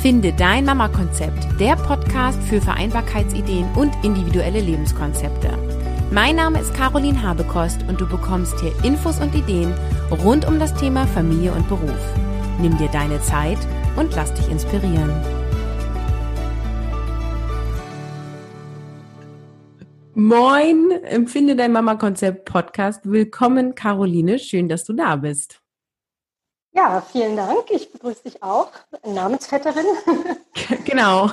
Finde dein Mama-Konzept, der Podcast für Vereinbarkeitsideen und individuelle Lebenskonzepte. Mein Name ist Caroline Habekost und du bekommst hier Infos und Ideen rund um das Thema Familie und Beruf. Nimm dir deine Zeit und lass dich inspirieren. Moin, empfinde dein Mama-Konzept Podcast. Willkommen, Caroline. Schön, dass du da bist. Ja, vielen Dank. Ich begrüße dich auch, Namensvetterin. genau.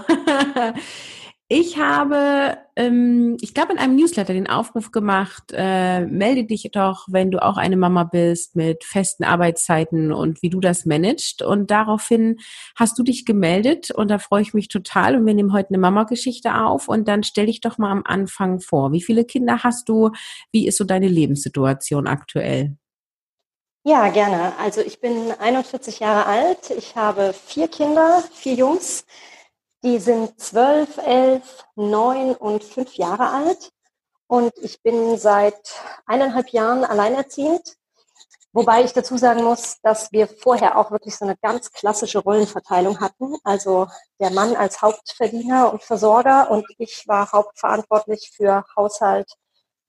Ich habe, ähm, ich glaube, in einem Newsletter den Aufruf gemacht, äh, melde dich doch, wenn du auch eine Mama bist mit festen Arbeitszeiten und wie du das managst. Und daraufhin hast du dich gemeldet und da freue ich mich total. Und wir nehmen heute eine Mama-Geschichte auf und dann stell dich doch mal am Anfang vor. Wie viele Kinder hast du? Wie ist so deine Lebenssituation aktuell? Ja, gerne. Also ich bin 41 Jahre alt. Ich habe vier Kinder, vier Jungs. Die sind zwölf, elf, neun und fünf Jahre alt. Und ich bin seit eineinhalb Jahren alleinerziehend. Wobei ich dazu sagen muss, dass wir vorher auch wirklich so eine ganz klassische Rollenverteilung hatten. Also der Mann als Hauptverdiener und Versorger und ich war hauptverantwortlich für Haushalt,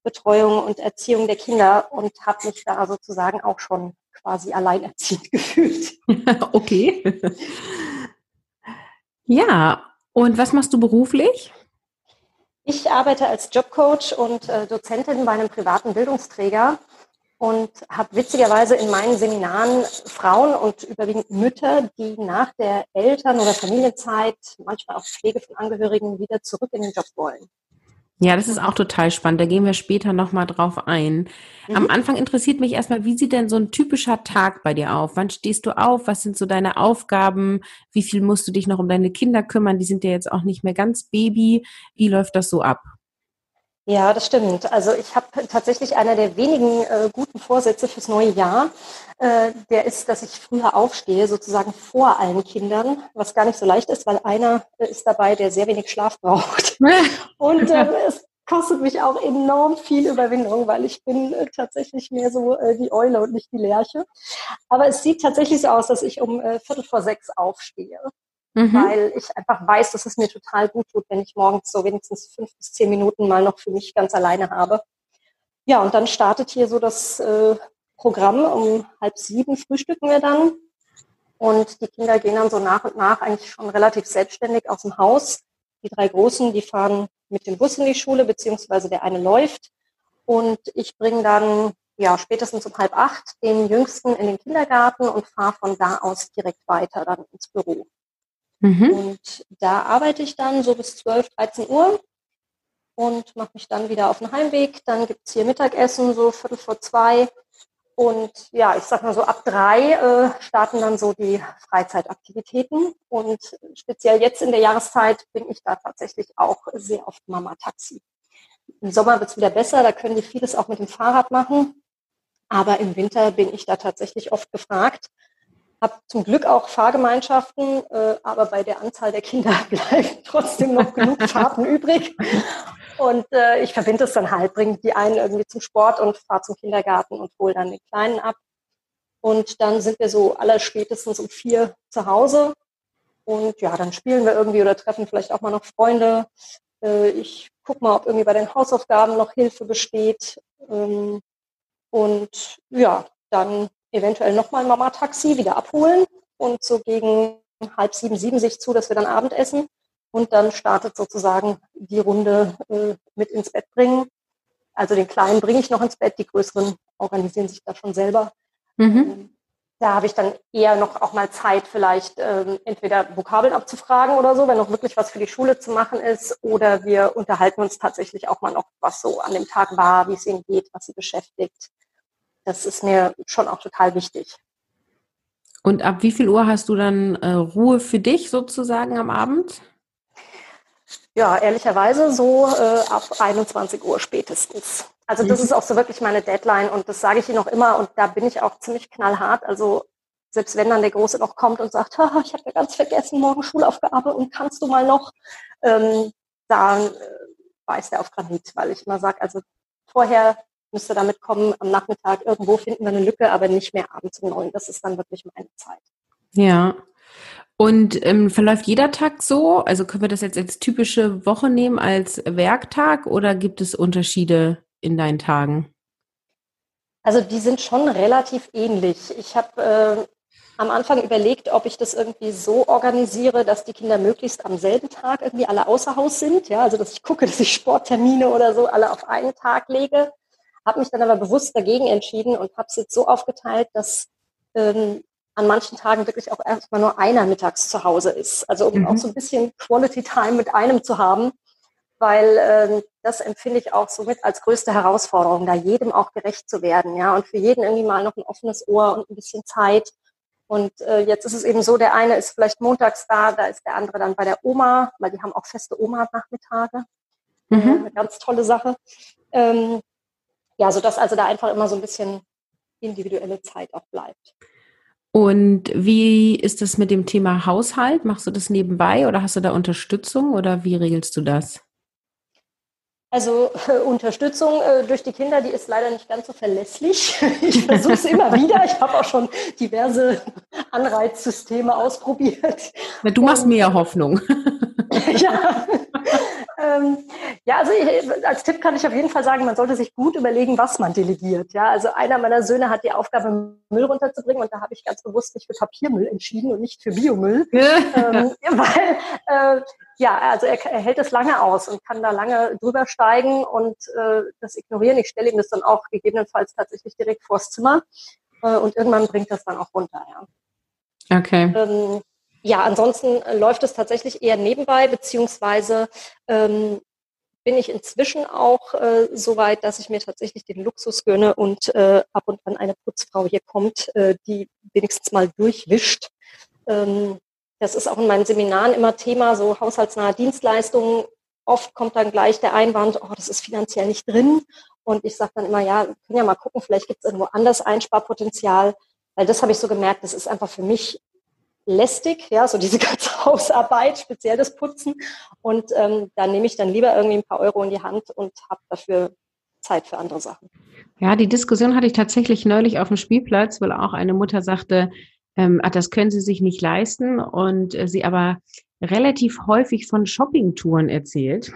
Betreuung und Erziehung der Kinder und habe mich da sozusagen auch schon quasi alleinerziehend gefühlt. okay. Ja, und was machst du beruflich? Ich arbeite als Jobcoach und äh, Dozentin bei einem privaten Bildungsträger und habe witzigerweise in meinen Seminaren Frauen und überwiegend Mütter, die nach der Eltern- oder Familienzeit, manchmal auch Pflege von Angehörigen, wieder zurück in den Job wollen. Ja, das ist auch total spannend. Da gehen wir später nochmal drauf ein. Mhm. Am Anfang interessiert mich erstmal, wie sieht denn so ein typischer Tag bei dir auf? Wann stehst du auf? Was sind so deine Aufgaben? Wie viel musst du dich noch um deine Kinder kümmern? Die sind ja jetzt auch nicht mehr ganz Baby. Wie läuft das so ab? Ja, das stimmt. Also ich habe tatsächlich einer der wenigen äh, guten Vorsätze fürs neue Jahr. Äh, der ist, dass ich früher aufstehe, sozusagen vor allen Kindern, was gar nicht so leicht ist, weil einer ist dabei, der sehr wenig Schlaf braucht. Und äh, es kostet mich auch enorm viel Überwindung, weil ich bin äh, tatsächlich mehr so äh, die Eule und nicht die Lerche. Aber es sieht tatsächlich so aus, dass ich um äh, Viertel vor sechs aufstehe mhm. weil ich einfach weiß, dass es mir total gut tut, wenn ich morgens so wenigstens fünf bis zehn Minuten mal noch für mich ganz alleine habe. Ja, und dann startet hier so das äh, Programm. Um halb sieben frühstücken wir dann. Und die Kinder gehen dann so nach und nach eigentlich schon relativ selbstständig aus dem Haus. Die drei Großen, die fahren mit dem Bus in die Schule, beziehungsweise der eine läuft. Und ich bringe dann ja, spätestens um halb acht den Jüngsten in den Kindergarten und fahre von da aus direkt weiter dann ins Büro. Mhm. Und da arbeite ich dann so bis 12, 13 Uhr und mache mich dann wieder auf den Heimweg. Dann gibt es hier Mittagessen, so Viertel vor zwei. Und ja, ich sag mal so, ab drei äh, starten dann so die Freizeitaktivitäten. Und speziell jetzt in der Jahreszeit bin ich da tatsächlich auch sehr oft Mama-Taxi. Im Sommer wird es wieder besser, da können die vieles auch mit dem Fahrrad machen. Aber im Winter bin ich da tatsächlich oft gefragt habe zum Glück auch Fahrgemeinschaften, äh, aber bei der Anzahl der Kinder bleiben trotzdem noch genug Fahrten übrig. Und äh, ich verbinde es dann halt, bringe die einen irgendwie zum Sport und fahre zum Kindergarten und hole dann den Kleinen ab. Und dann sind wir so aller spätestens um vier zu Hause. Und ja, dann spielen wir irgendwie oder treffen vielleicht auch mal noch Freunde. Äh, ich gucke mal, ob irgendwie bei den Hausaufgaben noch Hilfe besteht. Ähm, und ja, dann eventuell nochmal Mama-Taxi wieder abholen und so gegen halb sieben, sieben sich zu, dass wir dann Abendessen und dann startet sozusagen die Runde äh, mit ins Bett bringen. Also den Kleinen bringe ich noch ins Bett, die Größeren organisieren sich da schon selber. Mhm. Ähm, da habe ich dann eher noch auch mal Zeit, vielleicht ähm, entweder Vokabeln abzufragen oder so, wenn noch wirklich was für die Schule zu machen ist, oder wir unterhalten uns tatsächlich auch mal noch, was so an dem Tag war, wie es ihnen geht, was sie beschäftigt. Das ist mir schon auch total wichtig. Und ab wie viel Uhr hast du dann äh, Ruhe für dich sozusagen am Abend? Ja, ehrlicherweise so äh, ab 21 Uhr spätestens. Also das mhm. ist auch so wirklich meine Deadline und das sage ich Ihnen auch immer und da bin ich auch ziemlich knallhart. Also selbst wenn dann der Große noch kommt und sagt, ich habe ja ganz vergessen, morgen Schulaufgabe und kannst du mal noch, ähm, dann äh, beißt er auf Granit, weil ich immer sage, also vorher müsste damit kommen, am Nachmittag irgendwo finden wir eine Lücke, aber nicht mehr abends um neun. Das ist dann wirklich meine Zeit. Ja. Und ähm, verläuft jeder Tag so? Also können wir das jetzt als typische Woche nehmen, als Werktag oder gibt es Unterschiede in deinen Tagen? Also die sind schon relativ ähnlich. Ich habe äh, am Anfang überlegt, ob ich das irgendwie so organisiere, dass die Kinder möglichst am selben Tag irgendwie alle außer Haus sind. Ja, also dass ich gucke, dass ich Sporttermine oder so alle auf einen Tag lege. Habe mich dann aber bewusst dagegen entschieden und habe es jetzt so aufgeteilt, dass ähm, an manchen Tagen wirklich auch erstmal nur einer mittags zu Hause ist. Also um mhm. auch so ein bisschen Quality Time mit einem zu haben, weil äh, das empfinde ich auch somit als größte Herausforderung, da jedem auch gerecht zu werden, ja, und für jeden irgendwie mal noch ein offenes Ohr und ein bisschen Zeit. Und äh, jetzt ist es eben so, der eine ist vielleicht montags da, da ist der andere dann bei der Oma, weil die haben auch feste Oma-Nachmittage. Mhm. Eine ganz tolle Sache. Ähm, ja, sodass also da einfach immer so ein bisschen individuelle Zeit auch bleibt. Und wie ist das mit dem Thema Haushalt? Machst du das nebenbei oder hast du da Unterstützung oder wie regelst du das? Also äh, Unterstützung äh, durch die Kinder, die ist leider nicht ganz so verlässlich. Ich versuche es immer wieder. Ich habe auch schon diverse Anreizsysteme ausprobiert. Ja, du machst Und, mir ja Hoffnung. ja. Ähm, ja, also als Tipp kann ich auf jeden Fall sagen, man sollte sich gut überlegen, was man delegiert. Ja, also einer meiner Söhne hat die Aufgabe, Müll runterzubringen und da habe ich ganz bewusst mich für Papiermüll entschieden und nicht für Biomüll, ähm, weil äh, ja, also er, er, hält es lange aus und kann da lange drüber steigen und äh, das ignorieren. Ich stelle ihm das dann auch gegebenenfalls tatsächlich direkt vors Zimmer äh, und irgendwann bringt das dann auch runter. Ja. Okay. Ähm, ja, ansonsten läuft es tatsächlich eher nebenbei, beziehungsweise ähm, bin ich inzwischen auch äh, so weit, dass ich mir tatsächlich den Luxus gönne und äh, ab und an eine Putzfrau hier kommt, äh, die wenigstens mal durchwischt. Ähm, das ist auch in meinen Seminaren immer Thema, so haushaltsnahe Dienstleistungen. Oft kommt dann gleich der Einwand, oh, das ist finanziell nicht drin. Und ich sage dann immer, ja, wir können ja mal gucken, vielleicht gibt es irgendwo anders Einsparpotenzial. Weil das habe ich so gemerkt, das ist einfach für mich lästig, ja, so diese ganze Hausarbeit, speziell das Putzen. Und ähm, da nehme ich dann lieber irgendwie ein paar Euro in die Hand und habe dafür Zeit für andere Sachen. Ja, die Diskussion hatte ich tatsächlich neulich auf dem Spielplatz, weil auch eine Mutter sagte, ähm, ah, das können sie sich nicht leisten und äh, sie aber relativ häufig von Shoppingtouren erzählt.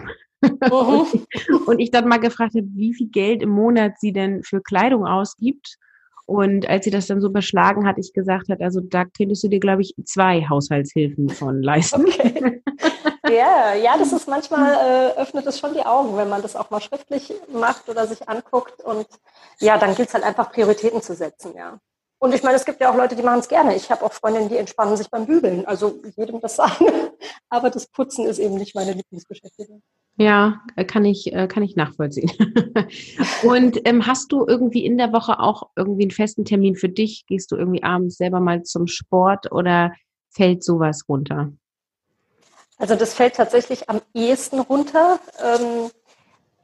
Uh und ich dann mal gefragt habe, wie viel Geld im Monat sie denn für Kleidung ausgibt und als sie das dann so beschlagen hat, ich gesagt hat, also da könntest du dir, glaube ich, zwei Haushaltshilfen von leisten. Okay. Ja, ja, das ist manchmal, äh, öffnet es schon die Augen, wenn man das auch mal schriftlich macht oder sich anguckt. Und ja, dann gilt es halt einfach Prioritäten zu setzen, ja. Und ich meine, es gibt ja auch Leute, die machen es gerne. Ich habe auch Freundinnen, die entspannen sich beim Bügeln. Also jedem das sagen. Aber das Putzen ist eben nicht meine Lieblingsbeschäftigung. Ja, äh, kann ich, äh, kann ich nachvollziehen. und ähm, hast du irgendwie in der Woche auch irgendwie einen festen Termin für dich? Gehst du irgendwie abends selber mal zum Sport oder fällt sowas runter? Also das fällt tatsächlich am ehesten runter. Ähm,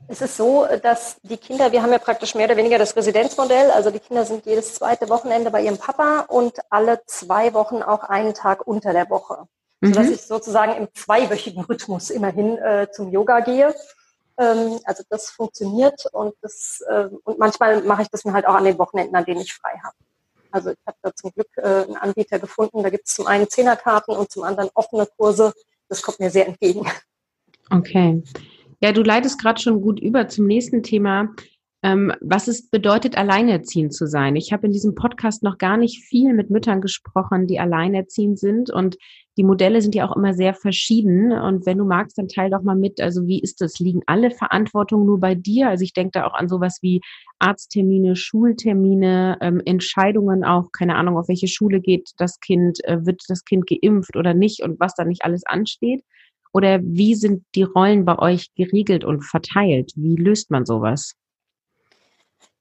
es ist so, dass die Kinder, wir haben ja praktisch mehr oder weniger das Residenzmodell, also die Kinder sind jedes zweite Wochenende bei ihrem Papa und alle zwei Wochen auch einen Tag unter der Woche mhm. sodass ich sozusagen im zweiwöchigen Rhythmus immerhin äh, zum Yoga gehe. Ähm, also das funktioniert und das äh, und manchmal mache ich das mir halt auch an den Wochenenden, an denen ich frei habe. Also ich habe da zum Glück äh, einen Anbieter gefunden. Da gibt es zum einen Zehnerkarten und zum anderen offene Kurse. Das kommt mir sehr entgegen. Okay. Ja, du leitest gerade schon gut über zum nächsten Thema ähm, was es bedeutet, alleinerziehend zu sein. Ich habe in diesem Podcast noch gar nicht viel mit Müttern gesprochen, die alleinerziehend sind und die Modelle sind ja auch immer sehr verschieden. Und wenn du magst, dann teil doch mal mit. Also wie ist das? Liegen alle Verantwortungen nur bei dir? Also ich denke da auch an sowas wie Arzttermine, Schultermine, ähm, Entscheidungen auch, keine Ahnung, auf welche Schule geht das Kind, äh, wird das Kind geimpft oder nicht und was da nicht alles ansteht. Oder wie sind die Rollen bei euch geregelt und verteilt? Wie löst man sowas?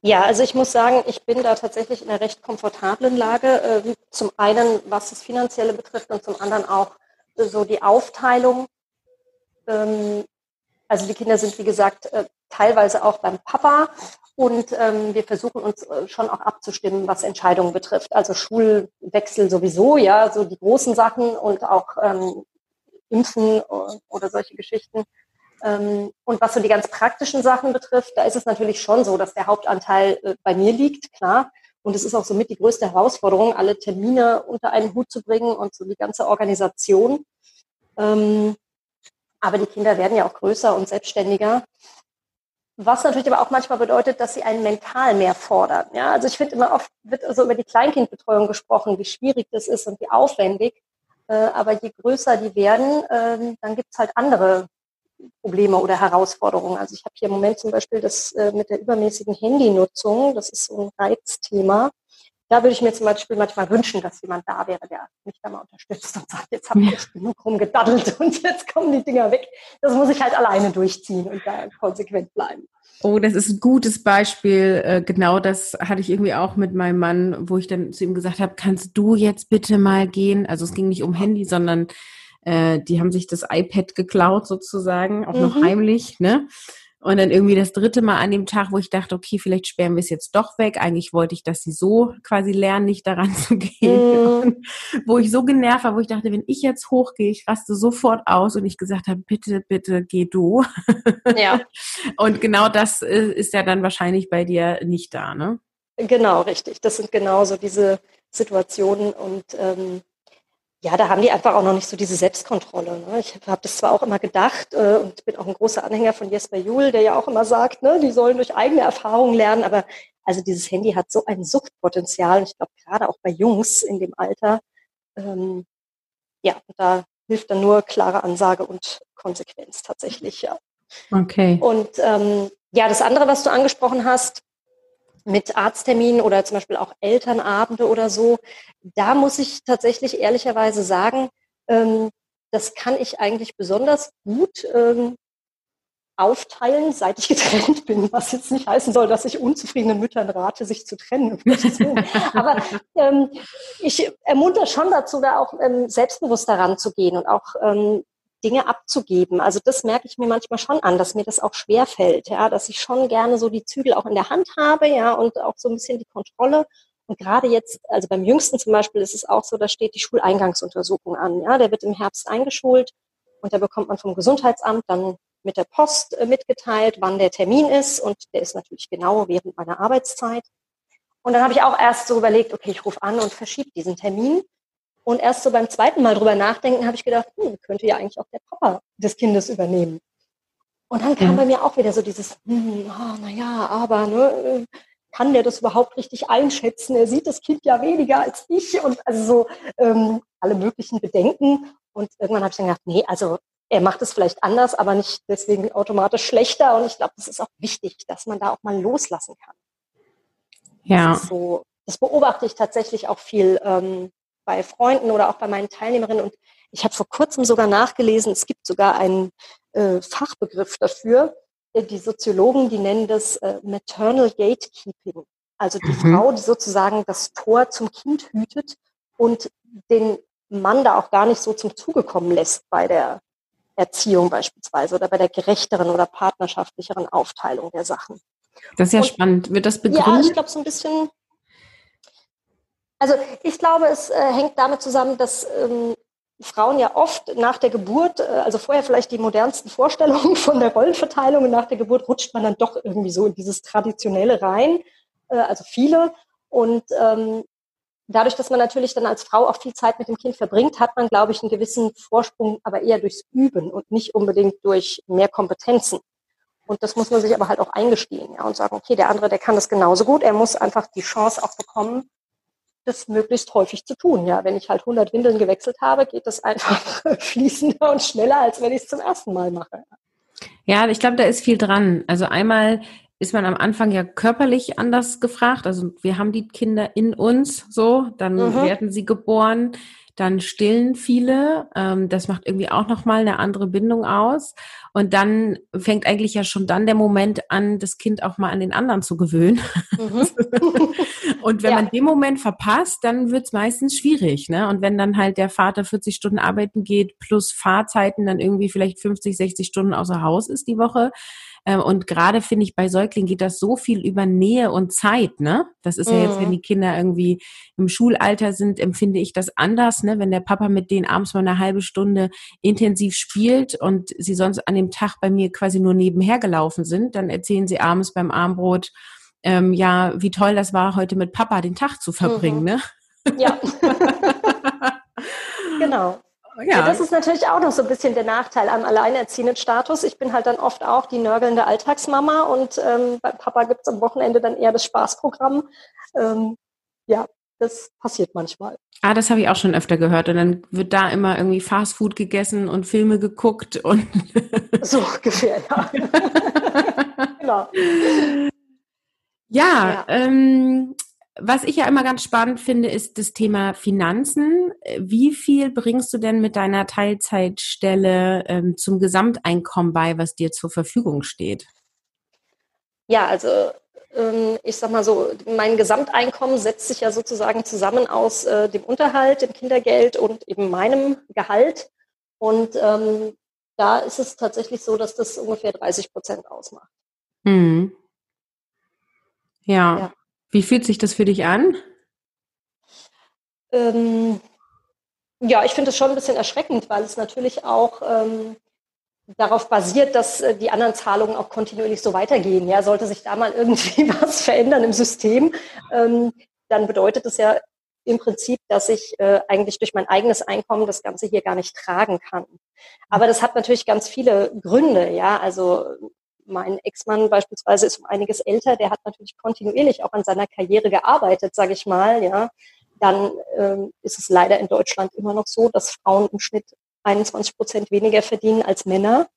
Ja, also ich muss sagen, ich bin da tatsächlich in einer recht komfortablen Lage. Äh, zum einen, was das Finanzielle betrifft und zum anderen auch so die Aufteilung. Ähm, also die Kinder sind, wie gesagt, äh, teilweise auch beim Papa und ähm, wir versuchen uns äh, schon auch abzustimmen, was Entscheidungen betrifft. Also Schulwechsel sowieso, ja, so die großen Sachen und auch ähm, Impfen oder solche Geschichten. Ähm, und was so die ganz praktischen Sachen betrifft, da ist es natürlich schon so, dass der Hauptanteil äh, bei mir liegt, klar. Und es ist auch somit die größte Herausforderung, alle Termine unter einen Hut zu bringen und so die ganze Organisation. Ähm, aber die Kinder werden ja auch größer und selbstständiger. Was natürlich aber auch manchmal bedeutet, dass sie einen mental mehr fordern. Ja, also ich finde immer oft wird also über die Kleinkindbetreuung gesprochen, wie schwierig das ist und wie aufwendig. Äh, aber je größer die werden, äh, dann gibt es halt andere Probleme oder Herausforderungen. Also ich habe hier im Moment zum Beispiel das äh, mit der übermäßigen Handynutzung, das ist so ein Reizthema. Da würde ich mir zum Beispiel manchmal wünschen, dass jemand da wäre, der mich da mal unterstützt und sagt, jetzt habe ich echt genug rumgedaddelt und jetzt kommen die Dinger weg. Das muss ich halt alleine durchziehen und da konsequent bleiben. Oh, das ist ein gutes Beispiel. Äh, genau das hatte ich irgendwie auch mit meinem Mann, wo ich dann zu ihm gesagt habe, kannst du jetzt bitte mal gehen? Also es ging nicht um Handy, sondern äh, die haben sich das iPad geklaut sozusagen, auch mhm. noch heimlich, ne? Und dann irgendwie das dritte Mal an dem Tag, wo ich dachte, okay, vielleicht sperren wir es jetzt doch weg. Eigentlich wollte ich, dass sie so quasi lernen, nicht daran zu gehen. Mm. wo ich so genervt war, wo ich dachte, wenn ich jetzt hochgehe, ich raste sofort aus und ich gesagt habe, bitte, bitte, geh du. Ja. und genau das äh, ist ja dann wahrscheinlich bei dir nicht da, ne? Genau, richtig. Das sind genauso diese Situationen und ähm, ja, da haben die einfach auch noch nicht so diese Selbstkontrolle. Ne? Ich habe das zwar auch immer gedacht äh, und bin auch ein großer Anhänger von Jesper Juhl, der ja auch immer sagt, ne, die sollen durch eigene Erfahrungen lernen, aber also dieses Handy hat so ein Suchtpotenzial und ich glaube gerade auch bei Jungs in dem Alter, ähm, ja, da hilft dann nur klare Ansage und Konsequenz tatsächlich, ja. Okay. Und ähm, ja, das andere, was du angesprochen hast, mit Arztterminen oder zum Beispiel auch Elternabende oder so, da muss ich tatsächlich ehrlicherweise sagen, ähm, das kann ich eigentlich besonders gut ähm, aufteilen, seit ich getrennt bin, was jetzt nicht heißen soll, dass ich unzufriedenen Müttern rate, sich zu trennen. Aber ähm, ich ermunter schon dazu, da auch ähm, selbstbewusst daran zu gehen und auch ähm, Dinge abzugeben. Also das merke ich mir manchmal schon an, dass mir das auch schwer fällt, ja, dass ich schon gerne so die Zügel auch in der Hand habe, ja, und auch so ein bisschen die Kontrolle. Und gerade jetzt, also beim Jüngsten zum Beispiel ist es auch so, da steht die Schuleingangsuntersuchung an, ja, der wird im Herbst eingeschult und da bekommt man vom Gesundheitsamt dann mit der Post äh, mitgeteilt, wann der Termin ist und der ist natürlich genau während meiner Arbeitszeit. Und dann habe ich auch erst so überlegt, okay, ich rufe an und verschiebe diesen Termin. Und erst so beim zweiten Mal drüber nachdenken, habe ich gedacht, hm, könnte ja eigentlich auch der Papa des Kindes übernehmen. Und dann kam ja. bei mir auch wieder so dieses, hm, oh, ah, naja, aber ne, kann der das überhaupt richtig einschätzen? Er sieht das Kind ja weniger als ich und also so ähm, alle möglichen Bedenken. Und irgendwann habe ich dann gedacht, nee, also er macht es vielleicht anders, aber nicht deswegen automatisch schlechter. Und ich glaube, das ist auch wichtig, dass man da auch mal loslassen kann. Ja. Das, so, das beobachte ich tatsächlich auch viel ähm, bei Freunden oder auch bei meinen Teilnehmerinnen. Und ich habe vor kurzem sogar nachgelesen, es gibt sogar einen äh, Fachbegriff dafür. Äh, die Soziologen, die nennen das äh, Maternal Gatekeeping. Also die mhm. Frau, die sozusagen das Tor zum Kind hütet und den Mann da auch gar nicht so zum Zuge kommen lässt bei der Erziehung beispielsweise oder bei der gerechteren oder partnerschaftlicheren Aufteilung der Sachen. Das ist ja und, spannend. Wird das begründet? Ja, ich glaube so ein bisschen also ich glaube, es äh, hängt damit zusammen, dass ähm, Frauen ja oft nach der Geburt, äh, also vorher vielleicht die modernsten Vorstellungen von der Rollenverteilung und nach der Geburt rutscht man dann doch irgendwie so in dieses Traditionelle rein, äh, also viele. Und ähm, dadurch, dass man natürlich dann als Frau auch viel Zeit mit dem Kind verbringt, hat man, glaube ich, einen gewissen Vorsprung, aber eher durchs Üben und nicht unbedingt durch mehr Kompetenzen. Und das muss man sich aber halt auch eingestehen, ja, und sagen, okay, der andere, der kann das genauso gut. Er muss einfach die Chance auch bekommen, das möglichst häufig zu tun. Ja, wenn ich halt 100 Windeln gewechselt habe, geht das einfach fließender und schneller, als wenn ich es zum ersten Mal mache. Ja, ich glaube, da ist viel dran. Also einmal ist man am Anfang ja körperlich anders gefragt. Also wir haben die Kinder in uns so, dann mhm. werden sie geboren dann stillen viele. Ähm, das macht irgendwie auch nochmal eine andere Bindung aus. Und dann fängt eigentlich ja schon dann der Moment an, das Kind auch mal an den anderen zu gewöhnen. Mhm. und wenn ja. man den Moment verpasst, dann wird es meistens schwierig. Ne? Und wenn dann halt der Vater 40 Stunden arbeiten geht, plus Fahrzeiten dann irgendwie vielleicht 50, 60 Stunden außer Haus ist die Woche, und gerade finde ich, bei Säuglingen geht das so viel über Nähe und Zeit, ne? Das ist ja jetzt, wenn mhm. die Kinder irgendwie im Schulalter sind, empfinde ich das anders, ne? Wenn der Papa mit denen abends mal eine halbe Stunde intensiv spielt und sie sonst an dem Tag bei mir quasi nur nebenher gelaufen sind, dann erzählen sie abends beim Armbrot, ähm, ja, wie toll das war, heute mit Papa den Tag zu verbringen, mhm. ne? Ja. genau. Ja. ja. das ist natürlich auch noch so ein bisschen der Nachteil am alleinerziehenden Status. Ich bin halt dann oft auch die nörgelnde Alltagsmama und ähm, bei Papa gibt es am Wochenende dann eher das Spaßprogramm. Ähm, ja, das passiert manchmal. Ah, das habe ich auch schon öfter gehört. Und dann wird da immer irgendwie Fastfood gegessen und Filme geguckt und so ungefähr, ja. genau. Ja, ja. Ähm, was ich ja immer ganz spannend finde, ist das Thema Finanzen. Wie viel bringst du denn mit deiner Teilzeitstelle ähm, zum Gesamteinkommen bei, was dir zur Verfügung steht? Ja, also ähm, ich sag mal so, mein Gesamteinkommen setzt sich ja sozusagen zusammen aus äh, dem Unterhalt, dem Kindergeld und eben meinem Gehalt. Und ähm, da ist es tatsächlich so, dass das ungefähr 30 Prozent ausmacht. Hm. Ja. ja. Wie fühlt sich das für dich an? Ähm, ja, ich finde es schon ein bisschen erschreckend, weil es natürlich auch ähm, darauf basiert, dass äh, die anderen Zahlungen auch kontinuierlich so weitergehen. Ja, sollte sich da mal irgendwie was verändern im System, ähm, dann bedeutet es ja im Prinzip, dass ich äh, eigentlich durch mein eigenes Einkommen das Ganze hier gar nicht tragen kann. Aber das hat natürlich ganz viele Gründe. Ja, also mein Ex-Mann beispielsweise ist um einiges älter, der hat natürlich kontinuierlich auch an seiner Karriere gearbeitet, sage ich mal, ja. Dann ähm, ist es leider in Deutschland immer noch so, dass Frauen im Schnitt 21 Prozent weniger verdienen als Männer.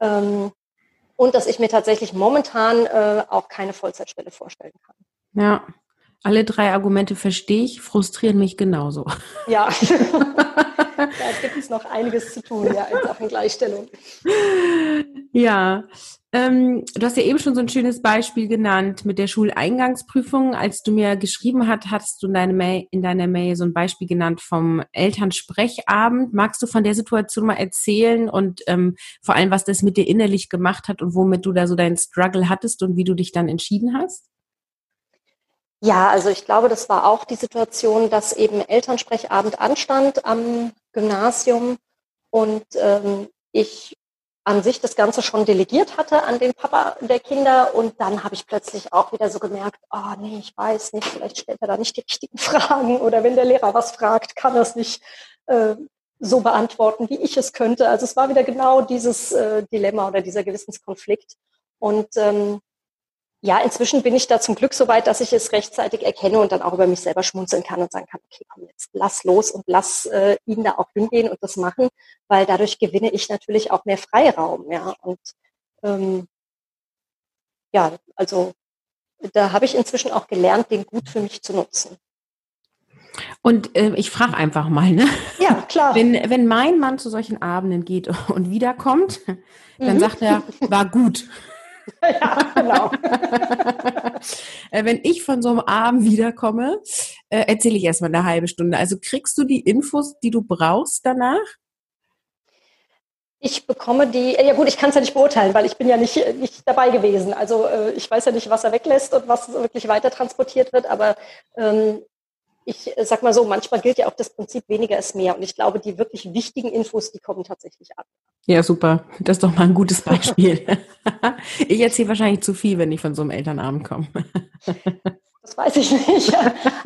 Ähm, und dass ich mir tatsächlich momentan äh, auch keine Vollzeitstelle vorstellen kann. Ja, alle drei Argumente verstehe ich, frustrieren mich genauso. Ja, da gibt es noch einiges zu tun, ja, in Sachen Gleichstellung. Ja, ähm, du hast ja eben schon so ein schönes Beispiel genannt mit der Schuleingangsprüfung. Als du mir geschrieben hast, hattest du in, deine Mail, in deiner Mail so ein Beispiel genannt vom Elternsprechabend. Magst du von der Situation mal erzählen und ähm, vor allem, was das mit dir innerlich gemacht hat und womit du da so deinen Struggle hattest und wie du dich dann entschieden hast? Ja, also ich glaube, das war auch die Situation, dass eben Elternsprechabend anstand am Gymnasium und ähm, ich an sich das Ganze schon delegiert hatte an den Papa der Kinder und dann habe ich plötzlich auch wieder so gemerkt, oh nee, ich weiß nicht, vielleicht stellt er da nicht die richtigen Fragen oder wenn der Lehrer was fragt, kann er es nicht äh, so beantworten, wie ich es könnte. Also es war wieder genau dieses äh, Dilemma oder dieser Gewissenskonflikt und ähm, ja, inzwischen bin ich da zum Glück so weit, dass ich es rechtzeitig erkenne und dann auch über mich selber schmunzeln kann und sagen kann, okay, komm jetzt, lass los und lass äh, ihn da auch hingehen und das machen, weil dadurch gewinne ich natürlich auch mehr Freiraum, ja. Und ähm, ja, also da habe ich inzwischen auch gelernt, den gut für mich zu nutzen. Und äh, ich frage einfach mal, ne? Ja, klar. Wenn, wenn mein Mann zu solchen Abenden geht und wiederkommt, dann mhm. sagt er, war gut. ja, genau. Äh, wenn ich von so einem Abend wiederkomme, äh, erzähle ich erstmal eine halbe Stunde. Also kriegst du die Infos, die du brauchst danach? Ich bekomme die, ja gut, ich kann es ja nicht beurteilen, weil ich bin ja nicht, nicht dabei gewesen. Also äh, ich weiß ja nicht, was er weglässt und was wirklich weiter transportiert wird, aber ähm, ich sag mal so, manchmal gilt ja auch das Prinzip weniger ist mehr. Und ich glaube, die wirklich wichtigen Infos, die kommen tatsächlich an. Ja, super. Das ist doch mal ein gutes Beispiel. ich erzähle wahrscheinlich zu viel, wenn ich von so einem Elternabend komme. Das weiß ich nicht.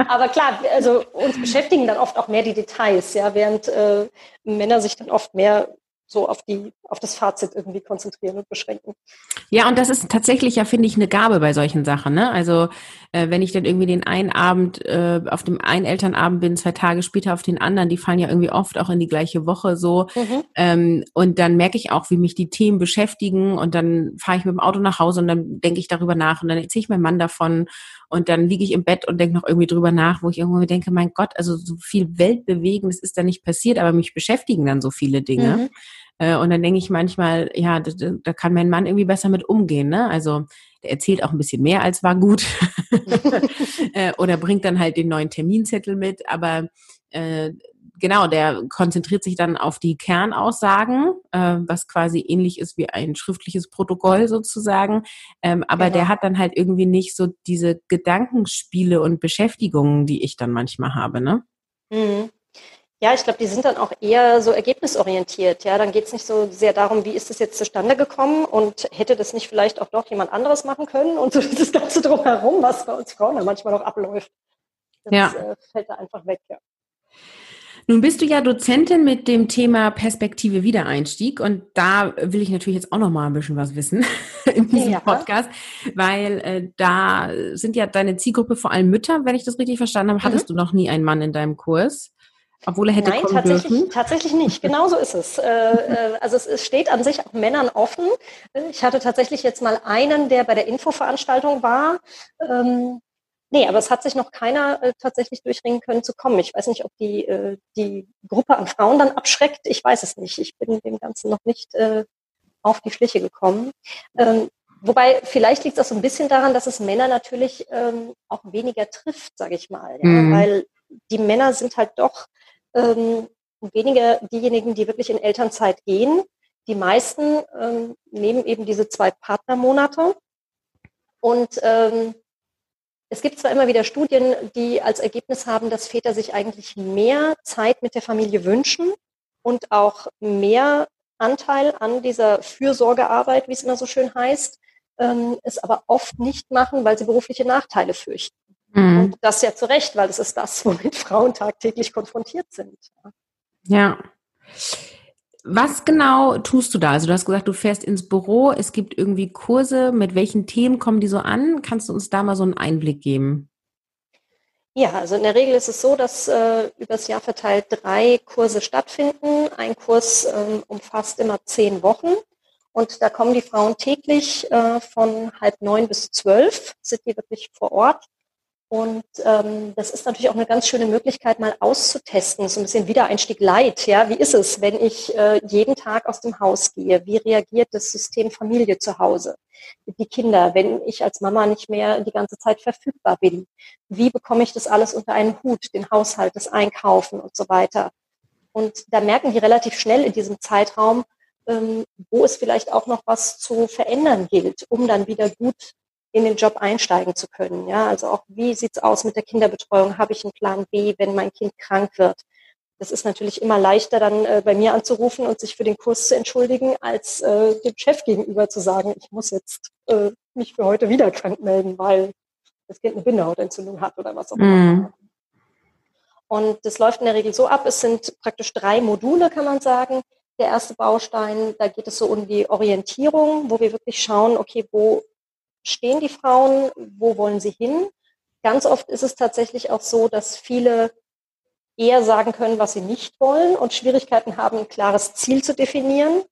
Aber klar, also uns beschäftigen dann oft auch mehr die Details, ja, während äh, Männer sich dann oft mehr so auf die, auf das Fazit irgendwie konzentrieren und beschränken. Ja, und das ist tatsächlich ja, finde ich, eine Gabe bei solchen Sachen. Ne? Also äh, wenn ich dann irgendwie den einen Abend äh, auf dem einen Elternabend bin, zwei Tage später auf den anderen, die fallen ja irgendwie oft auch in die gleiche Woche so. Mhm. Ähm, und dann merke ich auch, wie mich die Themen beschäftigen und dann fahre ich mit dem Auto nach Hause und dann denke ich darüber nach und dann erzähle ich meinem Mann davon und dann liege ich im Bett und denke noch irgendwie drüber nach, wo ich irgendwo denke, mein Gott, also so viel Weltbewegendes ist da nicht passiert, aber mich beschäftigen dann so viele Dinge. Mhm. Äh, und dann denke ich manchmal, ja, da, da, kann mein Mann irgendwie besser mit umgehen. Ne? Also der erzählt auch ein bisschen mehr als war gut. Äh, oder bringt dann halt den neuen Terminzettel mit. Aber äh, genau, der konzentriert sich dann auf die Kernaussagen, äh, was quasi ähnlich ist wie ein schriftliches Protokoll sozusagen. Ähm, aber genau. der hat dann halt irgendwie nicht so diese Gedankenspiele und Beschäftigungen, die ich dann manchmal habe, ne? Mhm. Ja, ich glaube, die sind dann auch eher so ergebnisorientiert. Ja, dann geht es nicht so sehr darum, wie ist es jetzt zustande gekommen und hätte das nicht vielleicht auch doch jemand anderes machen können und so das Ganze drumherum, was bei uns Frauen dann manchmal noch abläuft. Das ja. äh, fällt da einfach weg. Ja. Nun bist du ja Dozentin mit dem Thema Perspektive Wiedereinstieg und da will ich natürlich jetzt auch noch mal ein bisschen was wissen in diesem ja. Podcast, weil äh, da sind ja deine Zielgruppe vor allem Mütter, wenn ich das richtig verstanden habe. Hattest mhm. du noch nie einen Mann in deinem Kurs? Obwohl er hätte Nein, kommen tatsächlich, dürfen? tatsächlich nicht. Genau so ist es. Äh, äh, also es, es, steht an sich auch Männern offen. Ich hatte tatsächlich jetzt mal einen, der bei der Infoveranstaltung war. Ähm, nee, aber es hat sich noch keiner äh, tatsächlich durchringen können zu kommen. Ich weiß nicht, ob die, die Gruppe an Frauen dann abschreckt. Ich weiß es nicht. Ich bin dem Ganzen noch nicht auf die Schliche gekommen. Ähm, Wobei, vielleicht liegt es auch so ein bisschen daran, dass es Männer natürlich ähm, auch weniger trifft, sage ich mal. Ja? Mhm. Weil die Männer sind halt doch ähm, weniger diejenigen, die wirklich in Elternzeit gehen. Die meisten ähm, nehmen eben diese zwei Partnermonate. Und ähm, es gibt zwar immer wieder Studien, die als Ergebnis haben, dass Väter sich eigentlich mehr Zeit mit der Familie wünschen und auch mehr Anteil an dieser Fürsorgearbeit, wie es immer so schön heißt, ähm, es aber oft nicht machen, weil sie berufliche Nachteile fürchten. Mhm. Und das ja zu Recht, weil es ist das, womit Frauen tagtäglich konfrontiert sind. Ja. Was genau tust du da? Also du hast gesagt, du fährst ins Büro, es gibt irgendwie Kurse. Mit welchen Themen kommen die so an? Kannst du uns da mal so einen Einblick geben? Ja, also in der Regel ist es so, dass äh, übers Jahr verteilt drei Kurse stattfinden. Ein Kurs äh, umfasst immer zehn Wochen. Und da kommen die Frauen täglich äh, von halb neun bis zwölf, sind die wirklich vor Ort und ähm, das ist natürlich auch eine ganz schöne Möglichkeit, mal auszutesten, so ein bisschen Wiedereinstieg Leid. Ja, wie ist es, wenn ich äh, jeden Tag aus dem Haus gehe? Wie reagiert das System Familie zu Hause? Die Kinder, wenn ich als Mama nicht mehr die ganze Zeit verfügbar bin? Wie bekomme ich das alles unter einen Hut, den Haushalt, das Einkaufen und so weiter? Und da merken die relativ schnell in diesem Zeitraum, ähm, wo es vielleicht auch noch was zu verändern gilt, um dann wieder gut in den Job einsteigen zu können. Ja, also auch wie sieht's aus mit der Kinderbetreuung? Habe ich einen Plan B, wenn mein Kind krank wird? Das ist natürlich immer leichter, dann äh, bei mir anzurufen und sich für den Kurs zu entschuldigen, als äh, dem Chef gegenüber zu sagen, ich muss jetzt äh, mich für heute wieder krank melden, weil das Kind eine Bindehautentzündung hat oder was auch immer. Mm. Und das läuft in der Regel so ab, es sind praktisch drei Module, kann man sagen. Der erste Baustein, da geht es so um die Orientierung, wo wir wirklich schauen, okay, wo stehen die Frauen, wo wollen sie hin. Ganz oft ist es tatsächlich auch so, dass viele eher sagen können, was sie nicht wollen und Schwierigkeiten haben, ein klares Ziel zu definieren.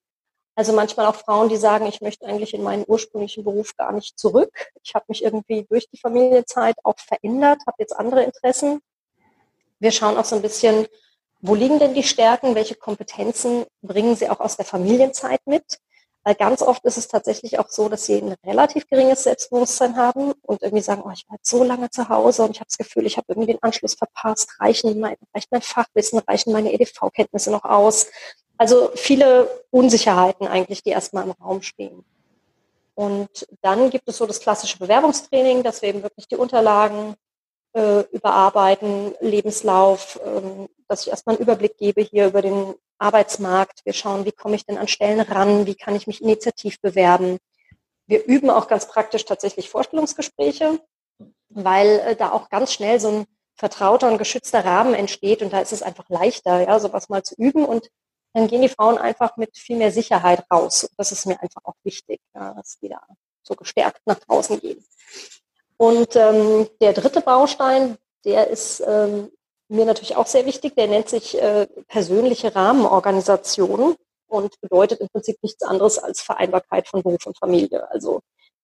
Also manchmal auch Frauen, die sagen, ich möchte eigentlich in meinen ursprünglichen Beruf gar nicht zurück. Ich habe mich irgendwie durch die Familienzeit auch verändert, habe jetzt andere Interessen. Wir schauen auch so ein bisschen, wo liegen denn die Stärken, welche Kompetenzen bringen sie auch aus der Familienzeit mit. Weil ganz oft ist es tatsächlich auch so, dass sie ein relativ geringes Selbstbewusstsein haben und irgendwie sagen, oh, ich war jetzt so lange zu Hause und ich habe das Gefühl, ich habe irgendwie den Anschluss verpasst, reichen mein, reicht mein Fachwissen, reichen meine EDV-Kenntnisse noch aus. Also viele Unsicherheiten eigentlich, die erstmal im Raum stehen. Und dann gibt es so das klassische Bewerbungstraining, dass wir eben wirklich die Unterlagen äh, überarbeiten, Lebenslauf, ähm, dass ich erstmal einen Überblick gebe hier über den Arbeitsmarkt. Wir schauen, wie komme ich denn an Stellen ran, wie kann ich mich initiativ bewerben. Wir üben auch ganz praktisch tatsächlich Vorstellungsgespräche, weil äh, da auch ganz schnell so ein vertrauter und geschützter Rahmen entsteht und da ist es einfach leichter, ja, sowas mal zu üben und dann gehen die Frauen einfach mit viel mehr Sicherheit raus. Und das ist mir einfach auch wichtig, ja, dass die da so gestärkt nach draußen gehen. Und ähm, der dritte Baustein, der ist ähm, mir natürlich auch sehr wichtig. Der nennt sich äh, persönliche Rahmenorganisation und bedeutet im Prinzip nichts anderes als Vereinbarkeit von Beruf und Familie. Also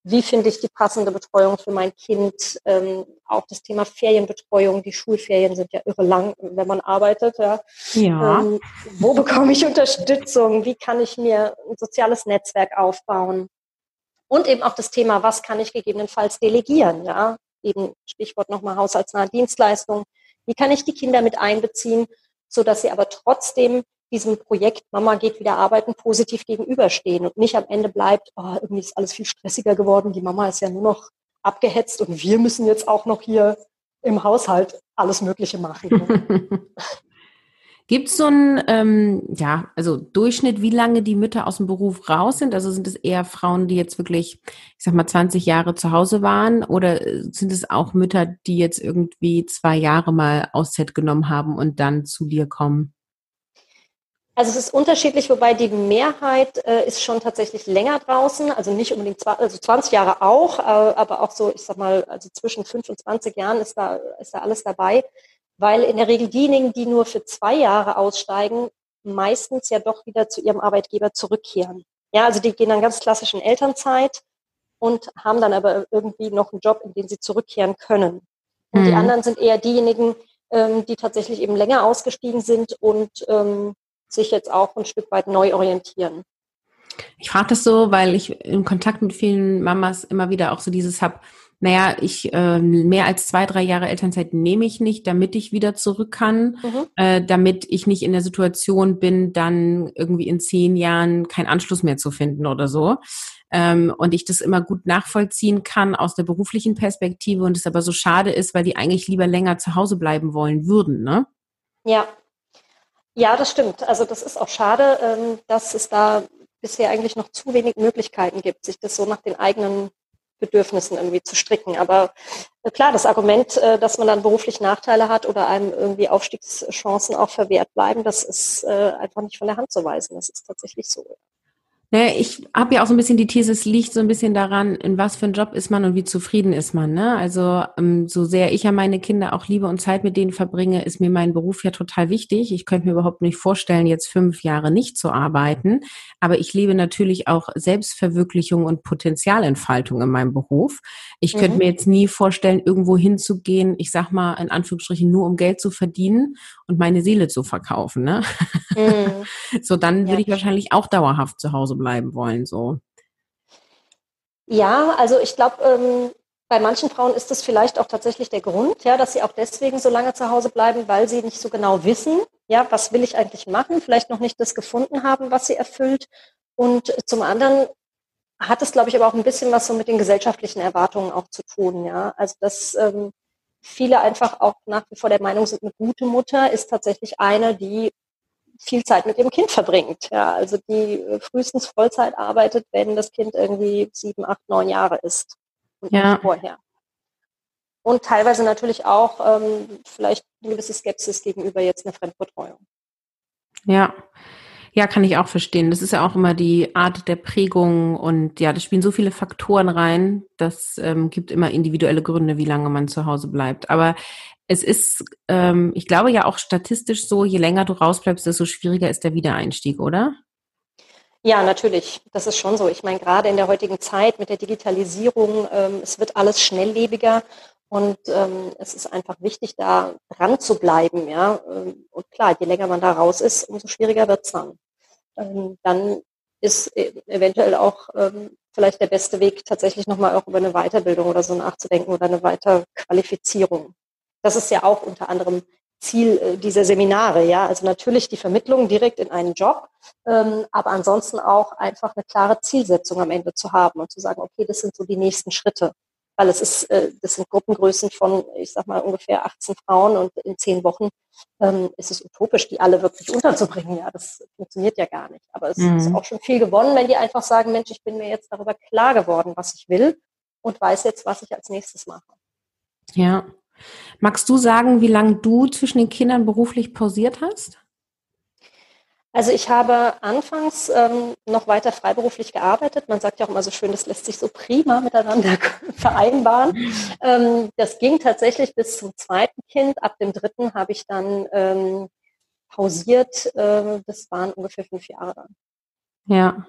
wie finde ich die passende Betreuung für mein Kind? Ähm, auch das Thema Ferienbetreuung. Die Schulferien sind ja irre lang, wenn man arbeitet. Ja. ja. Ähm, wo bekomme ich Unterstützung? Wie kann ich mir ein soziales Netzwerk aufbauen? Und eben auch das Thema, was kann ich gegebenenfalls delegieren? Ja, eben Stichwort nochmal haushaltsnahe Dienstleistung. Wie kann ich die Kinder mit einbeziehen, so dass sie aber trotzdem diesem Projekt Mama geht wieder arbeiten positiv gegenüberstehen und nicht am Ende bleibt, oh, irgendwie ist alles viel stressiger geworden, die Mama ist ja nur noch abgehetzt und wir müssen jetzt auch noch hier im Haushalt alles Mögliche machen. Gibt es so einen, ähm, ja, also Durchschnitt, wie lange die Mütter aus dem Beruf raus sind? Also sind es eher Frauen, die jetzt wirklich, ich sag mal, 20 Jahre zu Hause waren? Oder sind es auch Mütter, die jetzt irgendwie zwei Jahre mal Auszeit genommen haben und dann zu dir kommen? Also es ist unterschiedlich, wobei die Mehrheit äh, ist schon tatsächlich länger draußen, also nicht unbedingt also 20 Jahre auch, äh, aber auch so, ich sag mal, also zwischen 5 und 20 Jahren ist da, ist da alles dabei weil in der Regel diejenigen, die nur für zwei Jahre aussteigen, meistens ja doch wieder zu ihrem Arbeitgeber zurückkehren. Ja, also die gehen dann ganz klassisch in Elternzeit und haben dann aber irgendwie noch einen Job, in den sie zurückkehren können. Und mhm. die anderen sind eher diejenigen, ähm, die tatsächlich eben länger ausgestiegen sind und ähm, sich jetzt auch ein Stück weit neu orientieren. Ich frage das so, weil ich in Kontakt mit vielen Mamas immer wieder auch so dieses habe, naja, ich äh, mehr als zwei, drei Jahre Elternzeit nehme ich nicht, damit ich wieder zurück kann, mhm. äh, damit ich nicht in der Situation bin, dann irgendwie in zehn Jahren keinen Anschluss mehr zu finden oder so. Ähm, und ich das immer gut nachvollziehen kann aus der beruflichen Perspektive und es aber so schade ist, weil die eigentlich lieber länger zu Hause bleiben wollen würden, ne? Ja. Ja, das stimmt. Also das ist auch schade, ähm, dass es da bisher eigentlich noch zu wenig Möglichkeiten gibt, sich das so nach den eigenen Bedürfnissen irgendwie zu stricken. Aber äh, klar, das Argument, äh, dass man dann beruflich Nachteile hat oder einem irgendwie Aufstiegschancen auch verwehrt bleiben, das ist äh, einfach nicht von der Hand zu weisen. Das ist tatsächlich so. Ich habe ja auch so ein bisschen die These, es liegt so ein bisschen daran, in was für ein Job ist man und wie zufrieden ist man. Ne? Also ähm, so sehr ich ja meine Kinder auch liebe und Zeit mit denen verbringe, ist mir mein Beruf ja total wichtig. Ich könnte mir überhaupt nicht vorstellen, jetzt fünf Jahre nicht zu arbeiten. Aber ich lebe natürlich auch Selbstverwirklichung und Potenzialentfaltung in meinem Beruf. Ich mhm. könnte mir jetzt nie vorstellen, irgendwo hinzugehen, ich sag mal in Anführungsstrichen nur um Geld zu verdienen und meine Seele zu verkaufen. Ne? Mhm. so dann würde ich wahrscheinlich auch dauerhaft zu Hause bleiben bleiben wollen, so. Ja, also ich glaube, ähm, bei manchen Frauen ist das vielleicht auch tatsächlich der Grund, ja, dass sie auch deswegen so lange zu Hause bleiben, weil sie nicht so genau wissen, ja, was will ich eigentlich machen, vielleicht noch nicht das gefunden haben, was sie erfüllt. Und zum anderen hat es, glaube ich, aber auch ein bisschen was so mit den gesellschaftlichen Erwartungen auch zu tun, ja. Also dass ähm, viele einfach auch nach wie vor der Meinung sind, eine gute Mutter ist tatsächlich eine, die viel Zeit mit dem Kind verbringt. Ja, also die äh, frühestens Vollzeit arbeitet, wenn das Kind irgendwie sieben, acht, neun Jahre ist und ja. nicht vorher. Und teilweise natürlich auch ähm, vielleicht eine gewisse Skepsis gegenüber jetzt einer Fremdbetreuung. Ja. Ja, kann ich auch verstehen. Das ist ja auch immer die Art der Prägung und ja, das spielen so viele Faktoren rein. Das ähm, gibt immer individuelle Gründe, wie lange man zu Hause bleibt. Aber es ist, ähm, ich glaube ja auch statistisch so, je länger du rausbleibst, desto schwieriger ist der Wiedereinstieg, oder? Ja, natürlich. Das ist schon so. Ich meine, gerade in der heutigen Zeit mit der Digitalisierung, ähm, es wird alles schnelllebiger und ähm, es ist einfach wichtig, da dran zu bleiben. Ja? Ähm, und klar, je länger man da raus ist, umso schwieriger wird es dann. Ähm, dann ist e-, eventuell auch ähm, vielleicht der beste Weg, tatsächlich nochmal auch über eine Weiterbildung oder so nachzudenken oder eine Weiterqualifizierung. Das ist ja auch unter anderem Ziel äh, dieser Seminare, ja. Also natürlich die Vermittlung direkt in einen Job, ähm, aber ansonsten auch einfach eine klare Zielsetzung am Ende zu haben und zu sagen, okay, das sind so die nächsten Schritte. Weil es ist, äh, das sind Gruppengrößen von, ich sag mal, ungefähr 18 Frauen und in zehn Wochen ähm, ist es utopisch, die alle wirklich unterzubringen. Ja, das funktioniert ja gar nicht. Aber es mhm. ist auch schon viel gewonnen, wenn die einfach sagen, Mensch, ich bin mir jetzt darüber klar geworden, was ich will und weiß jetzt, was ich als nächstes mache. Ja, Magst du sagen, wie lange du zwischen den Kindern beruflich pausiert hast? Also ich habe anfangs ähm, noch weiter freiberuflich gearbeitet. Man sagt ja auch immer so schön, das lässt sich so prima miteinander vereinbaren. Ähm, das ging tatsächlich bis zum zweiten Kind. Ab dem dritten habe ich dann ähm, pausiert. Äh, das waren ungefähr fünf Jahre dann. Ja.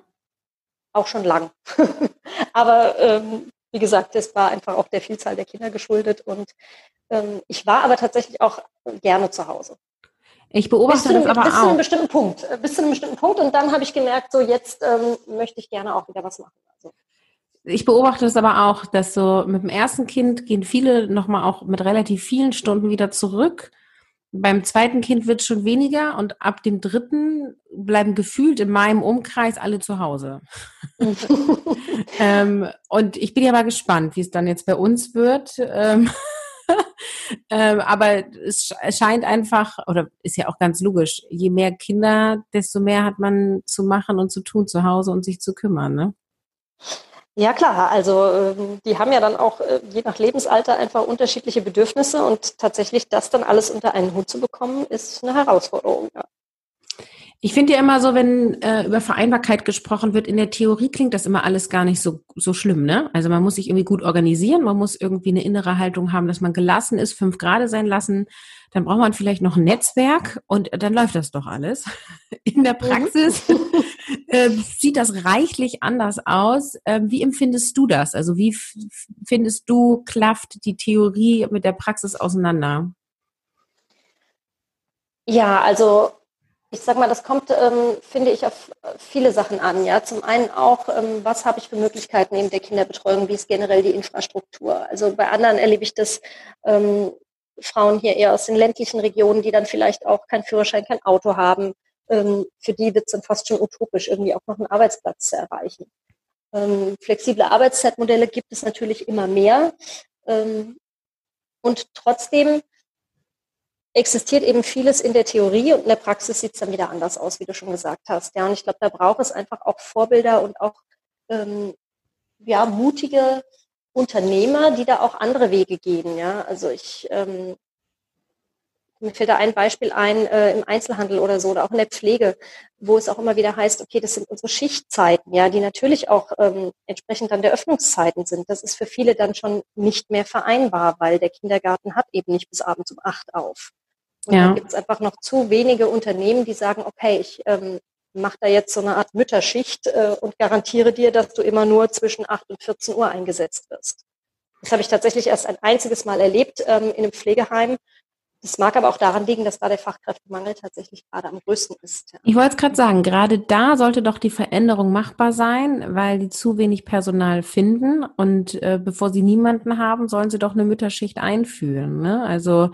Auch schon lang. Aber ähm, wie gesagt, das war einfach auch der Vielzahl der Kinder geschuldet. Und ähm, ich war aber tatsächlich auch gerne zu Hause. Ich beobachte bis das aber bis auch. Zu einem bestimmten Punkt, äh, bis zu einem bestimmten Punkt. Und dann habe ich gemerkt, so jetzt ähm, möchte ich gerne auch wieder was machen. Also. Ich beobachte das aber auch, dass so mit dem ersten Kind gehen viele nochmal auch mit relativ vielen Stunden wieder zurück beim zweiten Kind wird es schon weniger und ab dem dritten bleiben gefühlt in meinem Umkreis alle zu Hause. ähm, und ich bin ja mal gespannt, wie es dann jetzt bei uns wird. Ähm, ähm, aber es scheint einfach, oder ist ja auch ganz logisch, je mehr Kinder, desto mehr hat man zu machen und zu tun zu Hause und sich zu kümmern, ne? Ja klar, also ähm, die haben ja dann auch äh, je nach Lebensalter einfach unterschiedliche Bedürfnisse und tatsächlich das dann alles unter einen Hut zu bekommen, ist eine Herausforderung. Ja. Ich finde ja immer so, wenn äh, über Vereinbarkeit gesprochen wird, in der Theorie klingt das immer alles gar nicht so, so schlimm, ne? Also man muss sich irgendwie gut organisieren, man muss irgendwie eine innere Haltung haben, dass man gelassen ist, fünf Grade sein lassen. Dann braucht man vielleicht noch ein Netzwerk und dann läuft das doch alles. In der Praxis äh, sieht das reichlich anders aus. Äh, wie empfindest du das? Also wie findest du, klafft die Theorie mit der Praxis auseinander? Ja, also ich sag mal, das kommt, ähm, finde ich, auf viele Sachen an. Ja, zum einen auch, ähm, was habe ich für Möglichkeiten neben der Kinderbetreuung? Wie ist generell die Infrastruktur? Also bei anderen erlebe ich das ähm, Frauen hier eher aus den ländlichen Regionen, die dann vielleicht auch kein Führerschein, kein Auto haben. Ähm, für die wird es dann fast schon utopisch, irgendwie auch noch einen Arbeitsplatz zu erreichen. Ähm, flexible Arbeitszeitmodelle gibt es natürlich immer mehr. Ähm, und trotzdem existiert eben vieles in der Theorie und in der Praxis sieht es dann wieder anders aus, wie du schon gesagt hast. Ja, und ich glaube, da braucht es einfach auch Vorbilder und auch ähm, ja, mutige Unternehmer, die da auch andere Wege gehen. Ja, also ich ähm, mir fällt da ein Beispiel ein äh, im Einzelhandel oder so oder auch in der Pflege, wo es auch immer wieder heißt, okay, das sind unsere Schichtzeiten, ja, die natürlich auch ähm, entsprechend dann der Öffnungszeiten sind. Das ist für viele dann schon nicht mehr vereinbar, weil der Kindergarten hat eben nicht bis abends um acht auf. Und ja. dann gibt es einfach noch zu wenige Unternehmen, die sagen, okay, ich ähm, mache da jetzt so eine Art Mütterschicht äh, und garantiere dir, dass du immer nur zwischen 8 und 14 Uhr eingesetzt wirst. Das habe ich tatsächlich erst ein einziges Mal erlebt ähm, in einem Pflegeheim. Das mag aber auch daran liegen, dass da der Fachkräftemangel tatsächlich gerade am größten ist. Ja. Ich wollte es gerade sagen, gerade da sollte doch die Veränderung machbar sein, weil die zu wenig Personal finden und äh, bevor sie niemanden haben, sollen sie doch eine Mütterschicht einführen. Ne? Also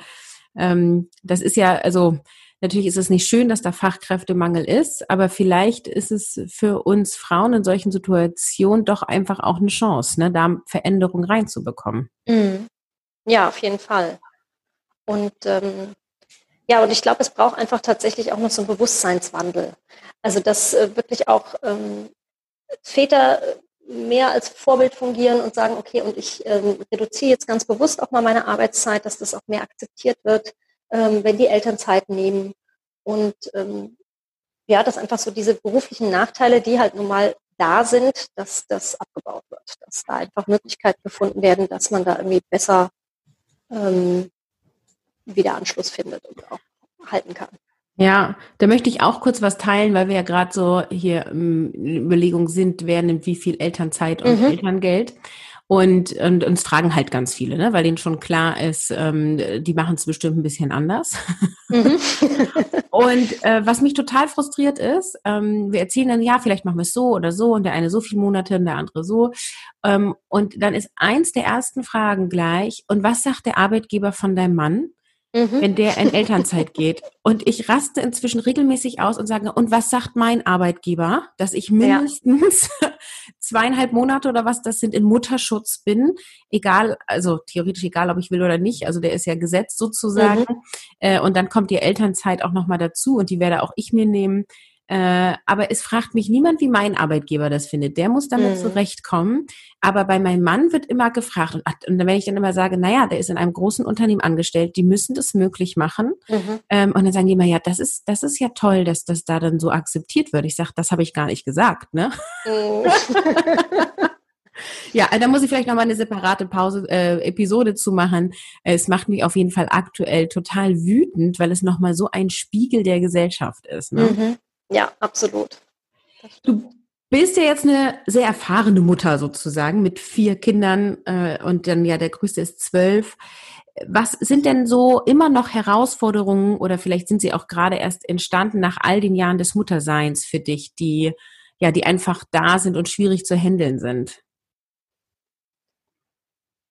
ähm, das ist ja, also natürlich ist es nicht schön, dass da Fachkräftemangel ist, aber vielleicht ist es für uns Frauen in solchen Situationen doch einfach auch eine Chance, ne, da Veränderung reinzubekommen. Mhm. Ja, auf jeden Fall. Und ähm, ja, und ich glaube, es braucht einfach tatsächlich auch noch so einen Bewusstseinswandel. Also dass äh, wirklich auch ähm, Väter mehr als Vorbild fungieren und sagen, okay, und ich ähm, reduziere jetzt ganz bewusst auch mal meine Arbeitszeit, dass das auch mehr akzeptiert wird, ähm, wenn die Eltern Zeit nehmen. Und ähm, ja, dass einfach so diese beruflichen Nachteile, die halt nun mal da sind, dass das abgebaut wird, dass da einfach Möglichkeiten gefunden werden, dass man da irgendwie besser ähm, wieder Anschluss findet und auch halten kann. Ja, da möchte ich auch kurz was teilen, weil wir ja gerade so hier in Überlegung sind, wer nimmt wie viel Elternzeit und mhm. Elterngeld. Und, und uns fragen halt ganz viele, ne? weil denen schon klar ist, ähm, die machen es bestimmt ein bisschen anders. Mhm. und äh, was mich total frustriert ist, ähm, wir erzählen dann, ja, vielleicht machen wir es so oder so und der eine so viele Monate und der andere so. Ähm, und dann ist eins der ersten Fragen gleich, und was sagt der Arbeitgeber von deinem Mann? Mhm. wenn der in Elternzeit geht. Und ich raste inzwischen regelmäßig aus und sage, und was sagt mein Arbeitgeber, dass ich mindestens ja. zweieinhalb Monate oder was das sind in Mutterschutz bin, egal, also theoretisch egal, ob ich will oder nicht, also der ist ja gesetzt sozusagen. Mhm. Äh, und dann kommt die Elternzeit auch nochmal dazu und die werde auch ich mir nehmen. Äh, aber es fragt mich niemand, wie mein Arbeitgeber das findet. Der muss damit mhm. zurechtkommen. Aber bei meinem Mann wird immer gefragt. Und, und wenn ich dann immer sage, naja, der ist in einem großen Unternehmen angestellt, die müssen das möglich machen. Mhm. Ähm, und dann sagen die immer, ja, das ist, das ist ja toll, dass das da dann so akzeptiert wird. Ich sage, das habe ich gar nicht gesagt, ne? Mhm. Ja, da muss ich vielleicht nochmal eine separate Pause, äh, Episode zu machen. Es macht mich auf jeden Fall aktuell total wütend, weil es nochmal so ein Spiegel der Gesellschaft ist. Ne? Mhm. Ja, absolut. Du bist ja jetzt eine sehr erfahrene Mutter sozusagen mit vier Kindern äh, und dann ja der größte ist zwölf. Was sind denn so immer noch Herausforderungen oder vielleicht sind sie auch gerade erst entstanden nach all den Jahren des Mutterseins für dich, die ja, die einfach da sind und schwierig zu handeln sind?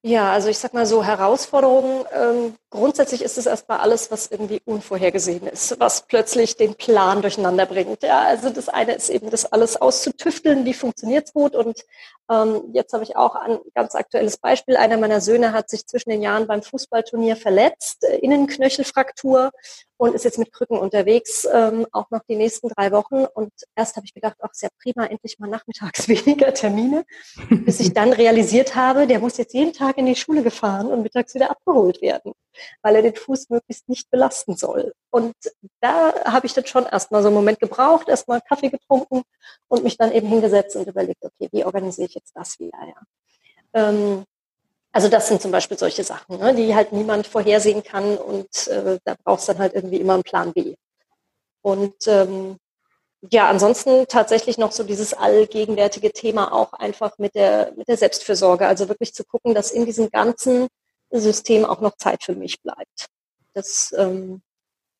Ja, also ich sag mal so, Herausforderungen ähm, grundsätzlich ist es erstmal alles, was irgendwie unvorhergesehen ist, was plötzlich den Plan durcheinander bringt. Ja, also das eine ist eben das alles auszutüfteln, wie funktioniert's gut. Und ähm, jetzt habe ich auch ein ganz aktuelles Beispiel. Einer meiner Söhne hat sich zwischen den Jahren beim Fußballturnier verletzt, äh, Innenknöchelfraktur und ist jetzt mit Krücken unterwegs, ähm, auch noch die nächsten drei Wochen. Und erst habe ich gedacht, ach, ja prima, endlich mal nachmittags weniger Termine, bis ich dann realisiert habe, der muss jetzt jeden Tag in die Schule gefahren und mittags wieder abgeholt werden, weil er den Fuß möglichst nicht belasten soll. Und da habe ich dann schon erstmal so einen Moment gebraucht, erstmal Kaffee getrunken und mich dann eben hingesetzt und überlegt, okay, wie organisiere ich jetzt das wieder? Ja. Ähm, also das sind zum Beispiel solche Sachen, ne, die halt niemand vorhersehen kann und äh, da brauchst dann halt irgendwie immer einen Plan B. Und ähm, ja, ansonsten tatsächlich noch so dieses allgegenwärtige Thema auch einfach mit der, mit der Selbstfürsorge. Also wirklich zu gucken, dass in diesem ganzen System auch noch Zeit für mich bleibt. Das ähm,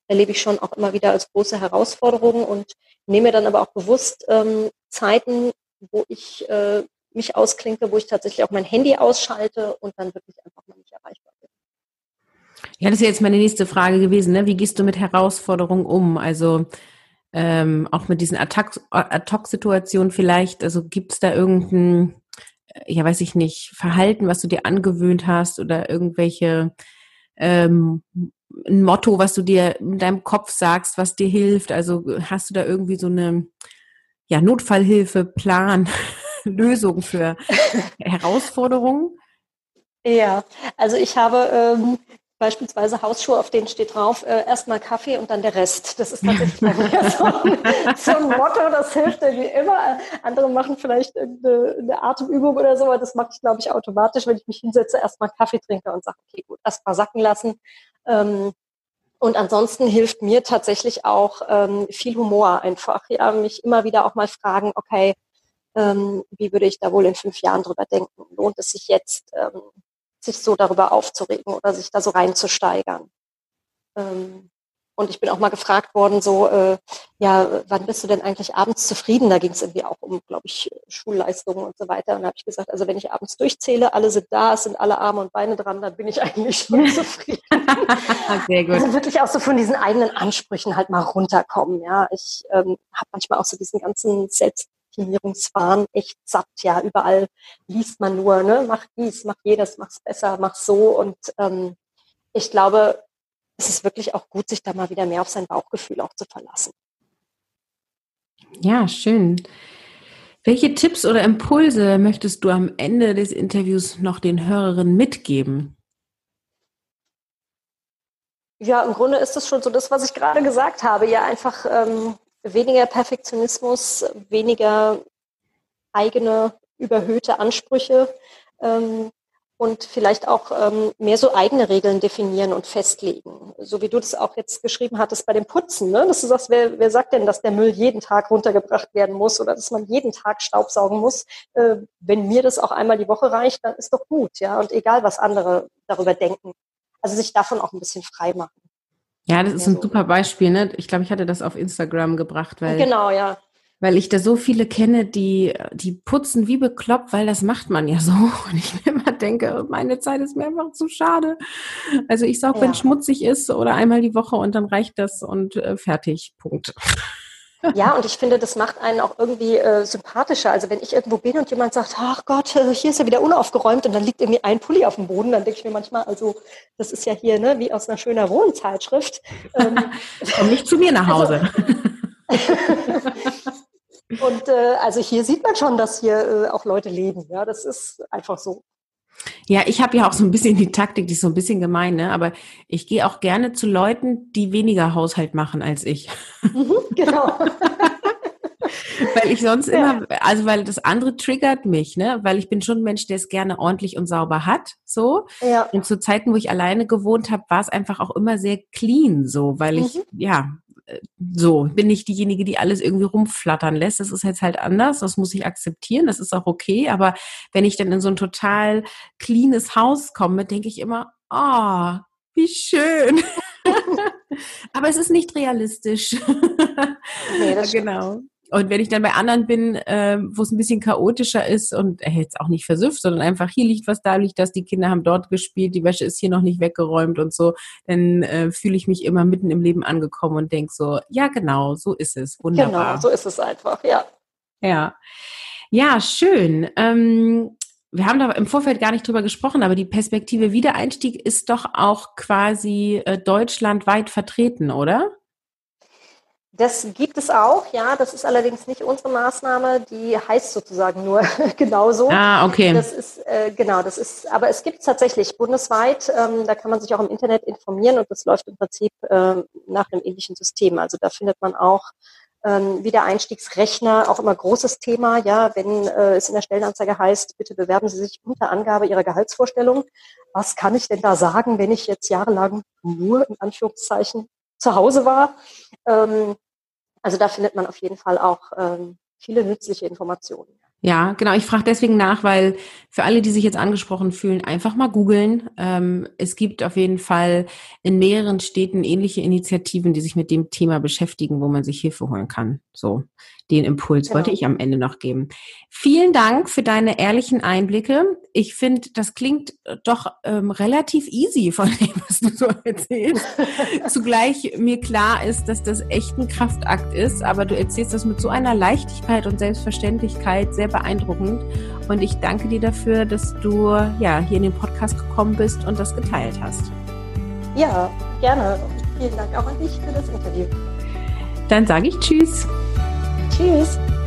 erlebe ich schon auch immer wieder als große Herausforderung und nehme dann aber auch bewusst ähm, Zeiten, wo ich äh, mich ausklinke, wo ich tatsächlich auch mein Handy ausschalte und dann wirklich einfach mal nicht erreichbar bin. Ja, das ist jetzt meine nächste Frage gewesen. Ne? Wie gehst du mit Herausforderungen um? Also ähm, auch mit diesen Ad-Hoc-Situationen vielleicht. Also gibt es da irgendein, äh, ja weiß ich nicht, Verhalten, was du dir angewöhnt hast oder irgendwelche ähm, ein Motto, was du dir in deinem Kopf sagst, was dir hilft? Also hast du da irgendwie so eine ja, Notfallhilfe, Plan? Lösung für Herausforderungen? Ja, also ich habe ähm, beispielsweise Hausschuhe, auf denen steht drauf, äh, erstmal Kaffee und dann der Rest. Das ist tatsächlich bei mir so ein, so ein Motto, das hilft irgendwie immer. Andere machen vielleicht eine, eine Atemübung oder so, aber das mache ich, glaube ich, automatisch, wenn ich mich hinsetze, erstmal Kaffee trinke und sage, okay, gut, erstmal sacken lassen. Ähm, und ansonsten hilft mir tatsächlich auch ähm, viel Humor einfach, ja, mich immer wieder auch mal fragen, okay, ähm, wie würde ich da wohl in fünf Jahren drüber denken? Lohnt es sich jetzt, ähm, sich so darüber aufzuregen oder sich da so reinzusteigern? Ähm, und ich bin auch mal gefragt worden, so, äh, ja, wann bist du denn eigentlich abends zufrieden? Da ging es irgendwie auch um, glaube ich, Schulleistungen und so weiter. Und da habe ich gesagt, also wenn ich abends durchzähle, alle sind da, es sind alle Arme und Beine dran, dann bin ich eigentlich schon zufrieden. Sehr gut. Also wirklich auch so von diesen eigenen Ansprüchen halt mal runterkommen. Ja, ich ähm, habe manchmal auch so diesen ganzen Selbst Optimierungswahn echt satt. Ja, überall liest man nur, ne, mach dies, mach jedes, mach's besser, mach so. Und ähm, ich glaube, es ist wirklich auch gut, sich da mal wieder mehr auf sein Bauchgefühl auch zu verlassen. Ja, schön. Welche Tipps oder Impulse möchtest du am Ende des Interviews noch den Hörerinnen mitgeben? Ja, im Grunde ist es schon so das, was ich gerade gesagt habe. Ja, einfach ähm, weniger Perfektionismus, weniger eigene überhöhte Ansprüche ähm, und vielleicht auch ähm, mehr so eigene Regeln definieren und festlegen. So wie du das auch jetzt geschrieben hattest bei dem Putzen, ne? dass du sagst, wer, wer sagt denn, dass der Müll jeden Tag runtergebracht werden muss oder dass man jeden Tag Staubsaugen muss? Äh, wenn mir das auch einmal die Woche reicht, dann ist doch gut, ja. Und egal, was andere darüber denken. Also sich davon auch ein bisschen frei machen. Ja, das ist ein super Beispiel. Ne? Ich glaube, ich hatte das auf Instagram gebracht, weil genau, ja. Weil ich da so viele kenne, die, die putzen wie bekloppt, weil das macht man ja so. Und ich mir immer denke, meine Zeit ist mir einfach zu schade. Also ich saug, ja. wenn es schmutzig ist oder einmal die Woche und dann reicht das und äh, fertig. Punkt. Ja, und ich finde, das macht einen auch irgendwie äh, sympathischer. Also wenn ich irgendwo bin und jemand sagt, ach Gott, äh, hier ist ja wieder unaufgeräumt und dann liegt irgendwie ein Pulli auf dem Boden, dann denke ich mir manchmal, also das ist ja hier ne, wie aus einer schöner Wohnzeitschrift. Ähm, Komm nicht zu mir nach Hause. Also, und äh, also hier sieht man schon, dass hier äh, auch Leute leben. Ja, das ist einfach so. Ja, ich habe ja auch so ein bisschen die Taktik, die ist so ein bisschen gemein, ne? aber ich gehe auch gerne zu Leuten, die weniger Haushalt machen als ich. Mhm, genau. weil ich sonst immer, also weil das andere triggert mich, ne? Weil ich bin schon ein Mensch, der es gerne ordentlich und sauber hat, so. Ja. Und zu Zeiten, wo ich alleine gewohnt habe, war es einfach auch immer sehr clean, so, weil ich, mhm. ja, so, bin nicht diejenige, die alles irgendwie rumflattern lässt. Das ist jetzt halt anders, das muss ich akzeptieren, das ist auch okay. Aber wenn ich dann in so ein total cleanes Haus komme, denke ich immer, oh, wie schön. Aber es ist nicht realistisch. Nee, das genau. Und wenn ich dann bei anderen bin, äh, wo es ein bisschen chaotischer ist und er jetzt auch nicht versüfft, sondern einfach hier liegt was, da liegt das, die Kinder haben dort gespielt, die Wäsche ist hier noch nicht weggeräumt und so, dann äh, fühle ich mich immer mitten im Leben angekommen und denke so, ja genau, so ist es. Wunderbar. Genau, so ist es einfach, ja. Ja. Ja, schön. Ähm, wir haben da im Vorfeld gar nicht drüber gesprochen, aber die Perspektive Wiedereinstieg ist doch auch quasi äh, deutschlandweit vertreten, oder? Das gibt es auch, ja. Das ist allerdings nicht unsere Maßnahme. Die heißt sozusagen nur genauso. Ah, okay. Das ist äh, genau, das ist. Aber es gibt es tatsächlich bundesweit. Ähm, da kann man sich auch im Internet informieren und das läuft im Prinzip äh, nach einem ähnlichen System. Also da findet man auch ähm, Wiedereinstiegsrechner, auch immer großes Thema. Ja, wenn äh, es in der Stellenanzeige heißt, bitte bewerben Sie sich unter Angabe Ihrer Gehaltsvorstellung. Was kann ich denn da sagen, wenn ich jetzt jahrelang nur in Anführungszeichen zu Hause war? Ähm, also da findet man auf jeden Fall auch ähm, viele nützliche Informationen. Ja, genau. Ich frage deswegen nach, weil für alle, die sich jetzt angesprochen fühlen, einfach mal googeln. Ähm, es gibt auf jeden Fall in mehreren Städten ähnliche Initiativen, die sich mit dem Thema beschäftigen, wo man sich Hilfe holen kann. So, den Impuls genau. wollte ich am Ende noch geben. Vielen Dank für deine ehrlichen Einblicke. Ich finde, das klingt doch ähm, relativ easy von dem, was du so erzählst. Zugleich mir klar ist, dass das echt ein Kraftakt ist, aber du erzählst das mit so einer Leichtigkeit und Selbstverständlichkeit sehr beeindruckend. Und ich danke dir dafür, dass du ja hier in den Podcast gekommen bist und das geteilt hast. Ja, gerne. Vielen Dank auch an dich für das Interview. Dann sage ich Tschüss. Cheers.